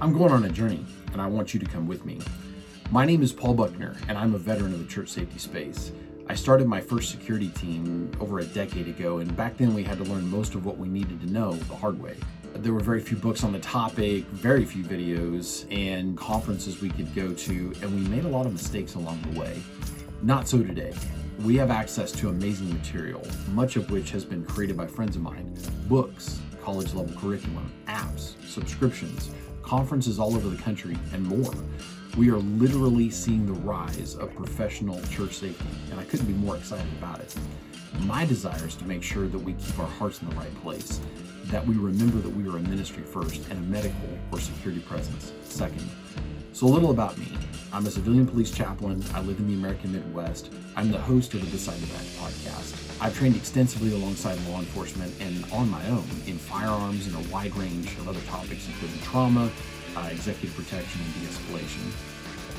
I'm going on a journey, and I want you to come with me. My name is Paul Buckner, and I'm a veteran of the church safety space. I started my first security team over a decade ago, and back then we had to learn most of what we needed to know the hard way. There were very few books on the topic, very few videos, and conferences we could go to, and we made a lot of mistakes along the way. Not so today. We have access to amazing material, much of which has been created by friends of mine books, college level curriculum, apps, subscriptions, conferences all over the country, and more. We are literally seeing the rise of professional church safety, and I couldn't be more excited about it. My desire is to make sure that we keep our hearts in the right place, that we remember that we are a ministry first and a medical or security presence second. So, a little about me. I'm a civilian police chaplain. I live in the American Midwest. I'm the host of the Beside the Badge podcast. I've trained extensively alongside law enforcement and on my own in firearms and a wide range of other topics, including trauma, uh, executive protection, and de escalation.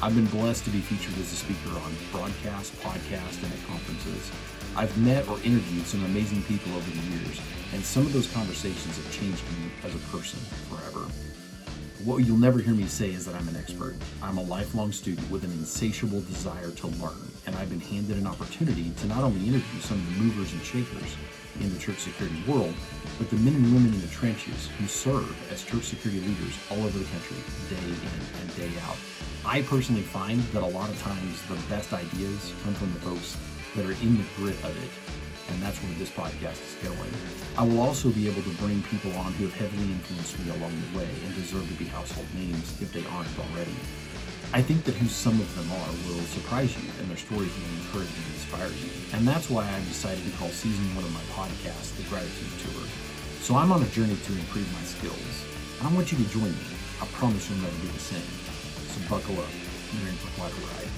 I've been blessed to be featured as a speaker on broadcast, podcast, and at conferences. I've met or interviewed some amazing people over the years, and some of those conversations have changed me as a person forever. What you'll never hear me say is that I'm an expert. I'm a lifelong student with an insatiable desire to learn, and I've been handed an opportunity to not only interview some of the movers and shakers in the church security world, but the men and women in the trenches who serve as church security leaders all over the country, day in and day out. I personally find that a lot of times the best ideas come from the folks that are in the grit of it and that's where this podcast is going. I will also be able to bring people on who have heavily influenced me along the way and deserve to be household names if they aren't already. I think that who some of them are will surprise you and their stories will encourage and inspire you. And that's why I've decided to call season one of my podcast the Gratitude Tour. So I'm on a journey to improve my skills. I want you to join me. I promise you'll never be the same. So buckle up. You're in for quite a ride.